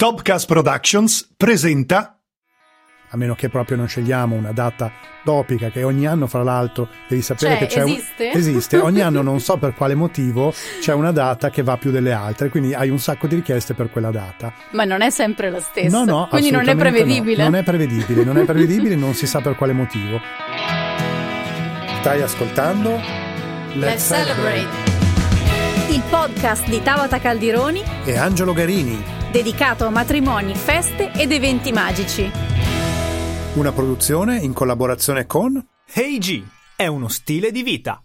Topcast Productions presenta a meno che proprio non scegliamo una data topica che ogni anno fra l'altro devi sapere Cioè, che c'è esiste? Un, esiste ogni anno non so per quale motivo c'è una data che va più delle altre quindi hai un sacco di richieste per quella data Ma non è sempre la stessa. no no Quindi non è assolutamente no. prevedibile. non è prevedibile non è prevedibile non si sa per quale motivo stai ascoltando Let's celebrate. Il podcast di Tabata Caldironi e Angelo Garini dedicato a matrimoni, feste ed eventi magici. una produzione in collaborazione con Hey G è uno stile di vita.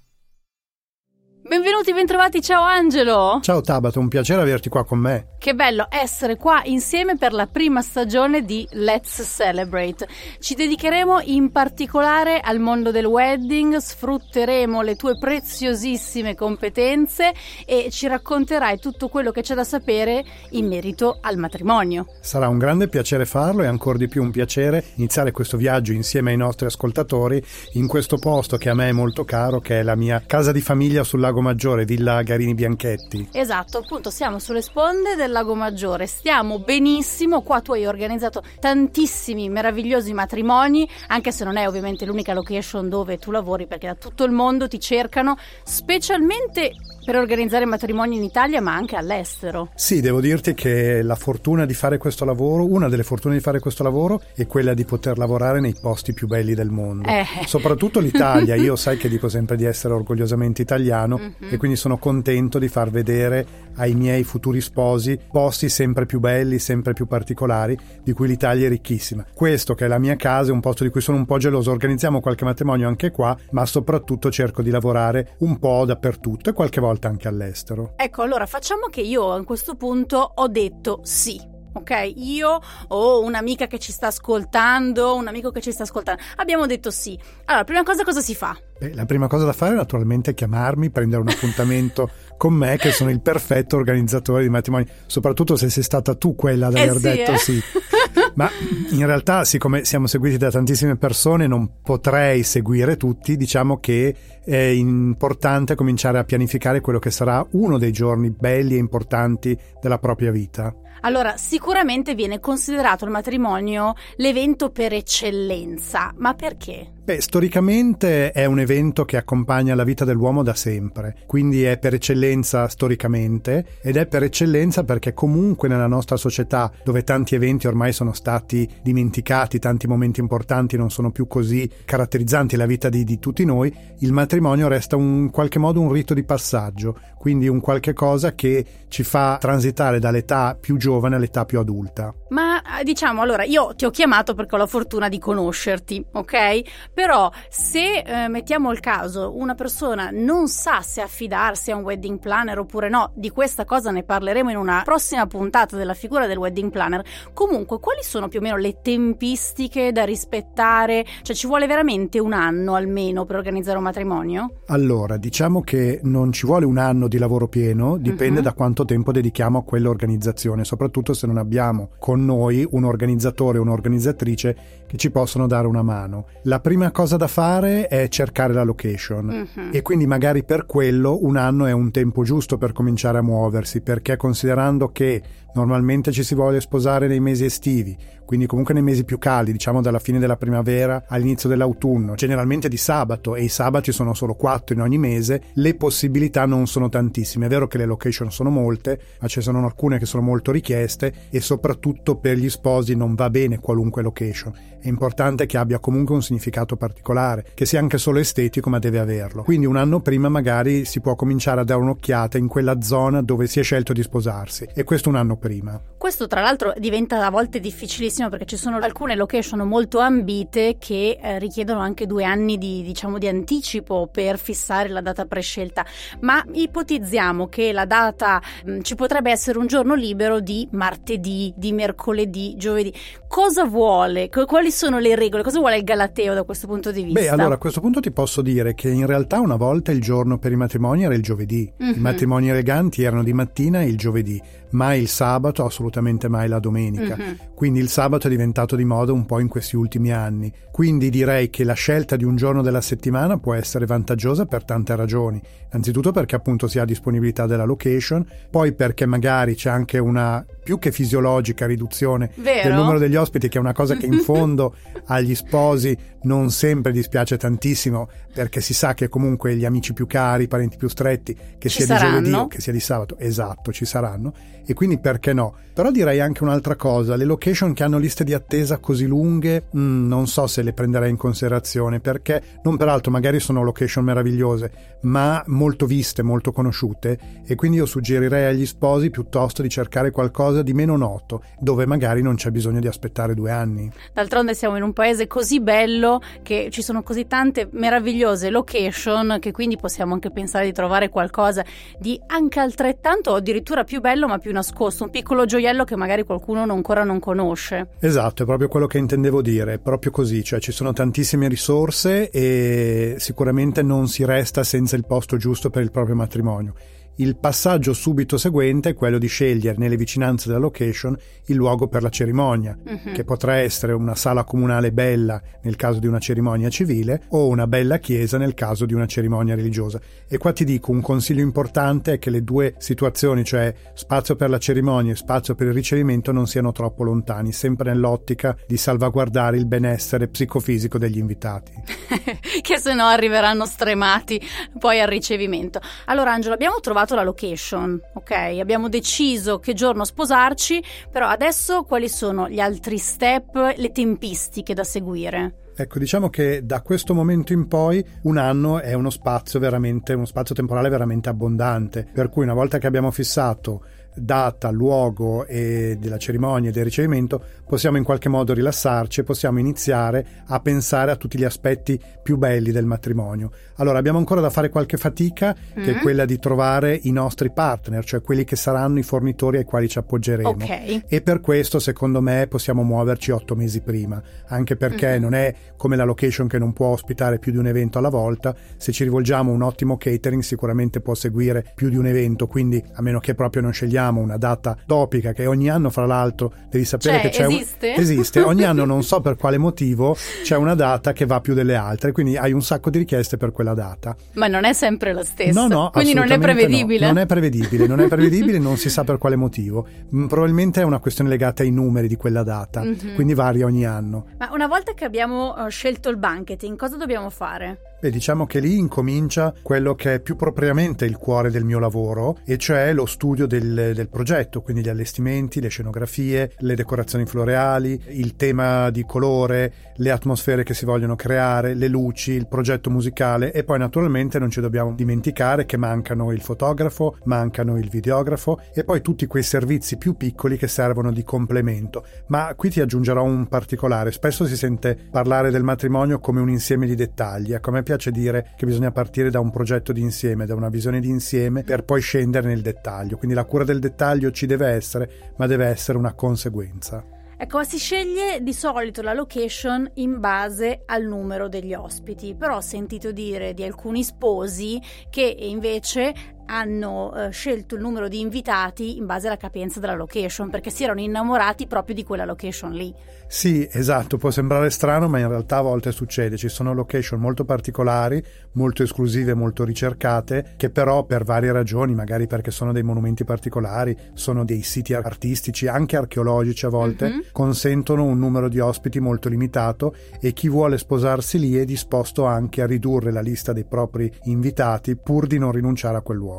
Benvenuti, bentrovati, ciao Angelo! ciao Tabato un piacere averti qua con me Che bello essere qua insieme per la prima stagione di Let's Celebrate. Ci dedicheremo in particolare al mondo del wedding, sfrutteremo le tue preziosissime competenze e ci racconterai tutto quello che c'è da sapere in merito al matrimonio. Sarà un grande piacere farlo e ancora di più un piacere iniziare questo viaggio insieme ai nostri ascoltatori in questo posto che a me è molto caro, che è la mia casa di famiglia sul Lago Maggiore, Villa Garini Bianchetti. Esatto, appunto, siamo sulle sponde del Lago Maggiore, stiamo benissimo, qua tu hai organizzato tantissimi meravigliosi matrimoni, anche se non è ovviamente l'unica location dove tu lavori, perché da tutto il mondo ti cercano, specialmente per organizzare matrimoni in Italia, ma anche all'estero. Sì, devo dirti che la fortuna di fare questo lavoro, una delle fortune di fare questo lavoro è quella di poter lavorare nei posti più belli del mondo. Eh. Soprattutto l'Italia, io sai che dico sempre di essere orgogliosamente italiano Mhm. e quindi sono contento di far vedere ai miei futuri sposi posti sempre più belli, sempre più particolari, di cui l'Italia è ricchissima. Questo che è la mia casa è un posto di cui sono un po' geloso, organizziamo qualche matrimonio anche qua, ma soprattutto cerco di lavorare un po' dappertutto e qualche volta anche all'estero. Ecco, allora facciamo che io a questo punto ho detto sì. Ok, io ho un'amica che ci sta ascoltando, un amico che ci sta ascoltando. Abbiamo detto sì. Allora, prima cosa cosa si fa? Beh, la prima cosa da fare naturalmente è chiamarmi, prendere un appuntamento con me che sono il perfetto organizzatore di matrimoni, soprattutto se sei stata tu quella ad Eh aver sì, detto eh. sì. Ma in realtà, siccome siamo seguiti da tantissime persone, non potrei seguire tutti, diciamo che è importante cominciare a pianificare quello che sarà uno dei giorni belli e importanti della propria vita. Allora, sicuramente viene considerato il matrimonio l'evento per eccellenza, ma perché? Beh, storicamente è un evento che accompagna la vita dell'uomo da sempre, quindi è per eccellenza storicamente ed è per eccellenza perché comunque nella nostra società, dove tanti eventi ormai sono stati dimenticati, tanti momenti importanti non sono più così caratterizzanti la vita di, di tutti noi, il matrimonio resta un, in qualche modo un rito di passaggio, quindi un qualche cosa che ci fa transitare dall'età più giovane all'età più adulta. Ma eh, diciamo, allora, io ti ho chiamato perché ho la fortuna di conoscerti, ok? Però se eh, mettiamo il caso una persona non sa se affidarsi a un wedding planner oppure no, di questa cosa ne parleremo in una prossima puntata della figura del wedding planner. Comunque, quali sono più o meno le tempistiche da rispettare? Cioè, ci vuole veramente un anno almeno per organizzare un matrimonio? Allora, diciamo che non ci vuole un anno di lavoro pieno, dipende Mhm. da quanto tempo dedichiamo a quell'organizzazione, soprattutto se non abbiamo con noi un organizzatore o un'organizzatrice che ci possono dare una mano. La prima cosa da fare è cercare la location. Mhm. E quindi magari per quello un anno è un tempo giusto per cominciare a muoversi, perché considerando che normalmente ci si vuole sposare nei mesi estivi, quindi comunque nei mesi più caldi, diciamo dalla fine della primavera all'inizio dell'autunno, generalmente di sabato e i sabati sono solo quattro in ogni mese, le possibilità non sono tantissime. È vero che le location sono molte, ma ci sono alcune che sono molto richieste e soprattutto per gli sposi non va bene qualunque location. È importante che abbia comunque un significato particolare, che sia anche solo estetico, ma deve averlo. Quindi un anno prima magari si può cominciare a dare un'occhiata in quella zona dove si è scelto di sposarsi e questo un anno prima. Questo tra l'altro diventa a volte difficilissimo perché ci sono alcune location molto ambite che eh, richiedono anche due anni di, diciamo, di anticipo per fissare la data prescelta. Ma ipotizziamo che la data mh, ci potrebbe essere un giorno libero di martedì, di mercoledì, giovedì. Cosa vuole? Qu- Quali sono le regole? Cosa vuole il Galateo da questo punto di vista? Beh, allora a questo punto ti posso dire che in realtà una volta il giorno per i matrimoni era il giovedì. Mhm. I matrimoni eleganti erano di mattina e il giovedì, mai il sabato sabato, assolutamente mai la domenica. Mm-hmm. Quindi il sabato è diventato di moda un po' in questi ultimi anni. Quindi direi che la scelta di un giorno della settimana può essere vantaggiosa per tante ragioni. Innanzitutto perché appunto si ha disponibilità della location, poi perché magari c'è anche una più che fisiologica riduzione Vero? del numero degli ospiti, che è una cosa che in fondo agli sposi non sempre dispiace tantissimo, perché si sa che comunque gli amici più cari, i parenti più stretti, che Ci sia di saranno. giovedì o che sia di sabato, esatto, ci saranno, e quindi perché no? Però direi anche un'altra cosa, le location che hanno liste di attesa così lunghe, mm, non so se le prenderei in considerazione, perché non peraltro magari sono location meravigliose, ma molto viste, molto conosciute, e quindi io suggerirei agli sposi piuttosto di cercare qualcosa di meno noto, dove magari non c'è bisogno di aspettare due anni. D'altronde siamo in un paese così bello che ci sono così tante meravigliose location che quindi possiamo anche pensare di trovare qualcosa di anche altrettanto o addirittura più bello ma più nascosto, un piccolo gioiello che magari qualcuno ancora non conosce. Esatto, è proprio quello che intendevo dire, è proprio così, cioè ci sono tantissime risorse e sicuramente non si resta senza il posto giusto per il proprio matrimonio. Il passaggio subito seguente è quello di scegliere nelle vicinanze della location il luogo per la cerimonia, Mhm. che potrà essere una sala comunale bella nel caso di una cerimonia civile o una bella chiesa nel caso di una cerimonia religiosa. E qua ti dico un consiglio importante è che le due situazioni, cioè spazio per la cerimonia e spazio per il ricevimento, non siano troppo lontani, sempre nell'ottica di salvaguardare il benessere psicofisico degli invitati. che se no arriveranno stremati poi al ricevimento. Allora Angelo, abbiamo trovato la location, ok? Abbiamo deciso che giorno sposarci, però adesso quali sono gli altri step, le tempistiche da seguire? Ecco, diciamo che da questo momento in poi un anno è uno spazio veramente, uno spazio temporale veramente abbondante, per cui una volta che abbiamo fissato data, luogo e della cerimonia e del ricevimento, possiamo in qualche modo rilassarci e possiamo iniziare a pensare a tutti gli aspetti più belli del matrimonio. Allora, abbiamo ancora da fare qualche fatica, che Mm. è quella di trovare i nostri partner, cioè quelli che saranno i fornitori ai quali ci appoggeremo. Ok. E per questo, secondo me, possiamo muoverci otto mesi prima, anche perché Mhm. non è come la location che non può ospitare più di un evento alla volta. Se ci rivolgiamo a un ottimo catering, sicuramente può seguire più di un evento, quindi a meno che proprio non scegliamo una data topica, che ogni anno, fra l'altro, devi sapere Cioè, che c'è un- esiste? esiste. Ogni anno, non so per quale motivo, c'è una data che va più delle altre, quindi hai un sacco di richieste per quella data. Ma non è sempre la stessa. No, no, Quindi non è assolutamente no. prevedibile. Non è prevedibile, non è prevedibile, non si sa per quale motivo. Mm, Probabilmente è una questione legata ai numeri di quella data, Mhm. quindi varia ogni anno. Ma una volta che abbiamo eh, scelto il banqueting, cosa dobbiamo fare? Beh, diciamo che lì incomincia quello che è più propriamente il cuore del mio lavoro, e cioè lo studio del, del progetto, quindi gli allestimenti, le scenografie, le decorazioni floreali, il tema di colore, le atmosfere che si vogliono creare, le luci, il progetto musicale e poi naturalmente non ci dobbiamo dimenticare che mancano il fotografo, mancano il videografo e poi tutti quei servizi più piccoli che servono di complemento. Ma qui ti aggiungerò un particolare, spesso si sente parlare del matrimonio come un insieme di dettagli, ecco a piace dire che bisogna partire da un progetto di insieme, da una visione di insieme per poi scendere nel dettaglio, quindi la cura del dettaglio ci deve essere, ma deve essere una conseguenza. Ecco, si sceglie di solito la location in base al numero degli ospiti, però ho sentito dire di alcuni sposi che invece hanno eh, scelto il numero di invitati in base alla capienza della location, perché si erano innamorati proprio di quella location lì. Sì, esatto, può sembrare strano, ma in realtà a volte succede. Ci sono location molto particolari, molto esclusive, molto ricercate, che però per varie ragioni, magari perché sono dei monumenti particolari, sono dei siti artistici, anche archeologici a volte, Mhm. consentono un numero di ospiti molto limitato e chi vuole sposarsi lì è disposto anche a ridurre la lista dei propri invitati pur di non rinunciare a quel luogo.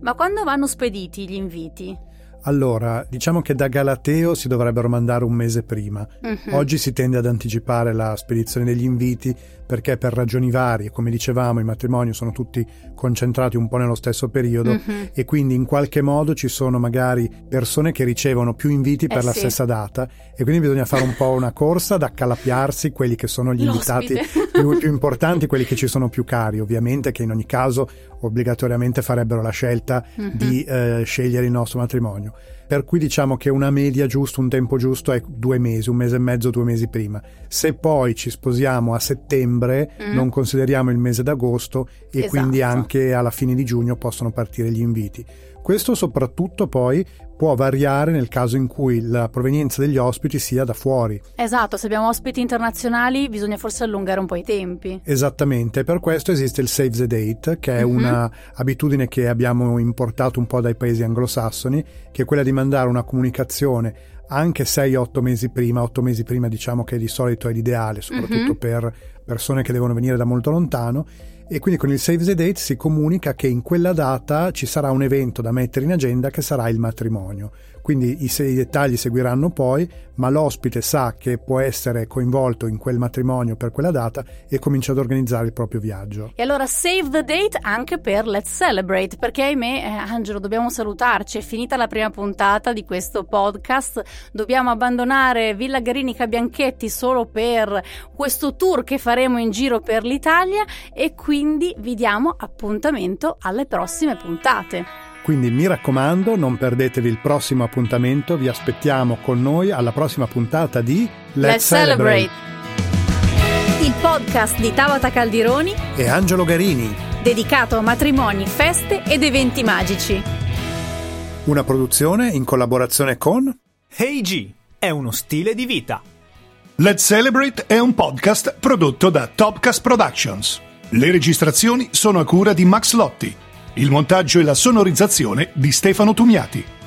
Ma quando vanno spediti gli inviti? Allora, diciamo che da Galateo si dovrebbero mandare un mese prima. Mhm. Oggi si tende ad anticipare la spedizione degli inviti perché per ragioni varie, come dicevamo, i matrimoni sono tutti concentrati un po' nello stesso periodo Mhm. e quindi in qualche modo ci sono magari persone che ricevono più inviti per Eh la sì. stessa data e quindi bisogna fare un po' una corsa ad accalappiarsi quelli che sono gli invitati L'ospite. più, più importanti, quelli che ci sono più cari, ovviamente che in ogni caso obbligatoriamente farebbero la scelta Mhm. di eh, scegliere il nostro matrimonio. Per cui diciamo che una media giusta, un tempo giusto è due mesi, un mese e mezzo, due mesi prima. Se poi ci sposiamo a settembre, Mm. non consideriamo il mese d'agosto e Esatto. quindi anche alla fine di giugno possono partire gli inviti. Questo soprattutto poi può variare nel caso in cui la provenienza degli ospiti sia da fuori. Esatto, se abbiamo ospiti internazionali bisogna forse allungare un po' i tempi. Esattamente, per questo esiste il Save the Date, che è mm-hmm. una abitudine che abbiamo importato un po' dai paesi anglosassoni, che è quella di mandare una comunicazione anche 6-8 mesi prima, 8 mesi prima diciamo che di solito è l'ideale, soprattutto mm-hmm. per persone che devono venire da molto lontano, e quindi con il Save the Date si comunica che in quella data ci sarà un evento da mettere in agenda che sarà il matrimonio. Quindi i, i dettagli seguiranno poi, ma l'ospite sa che può essere coinvolto in quel matrimonio per quella data e comincia ad organizzare il proprio viaggio. E allora save the date anche per Let's Celebrate, perché ahimè, eh, Angelo, dobbiamo salutarci, è finita la prima puntata di questo podcast, dobbiamo abbandonare Villa Garrinica Bianchetti solo per questo tour che faremo in giro per l'Italia e quindi vi diamo appuntamento alle prossime puntate. Quindi mi raccomando, non perdetevi il prossimo appuntamento, vi aspettiamo con noi alla prossima puntata di Let's, Let's Celebrate. Celebrate. Il podcast di Tabata Caldironi e Angelo Garini, dedicato a matrimoni, feste ed eventi magici. Una produzione in collaborazione con Hey G, è uno stile di vita. Let's Celebrate è un podcast prodotto da Topcast Productions. Le registrazioni sono a cura di Max Lotti il montaggio e la sonorizzazione di Stefano Tumiati.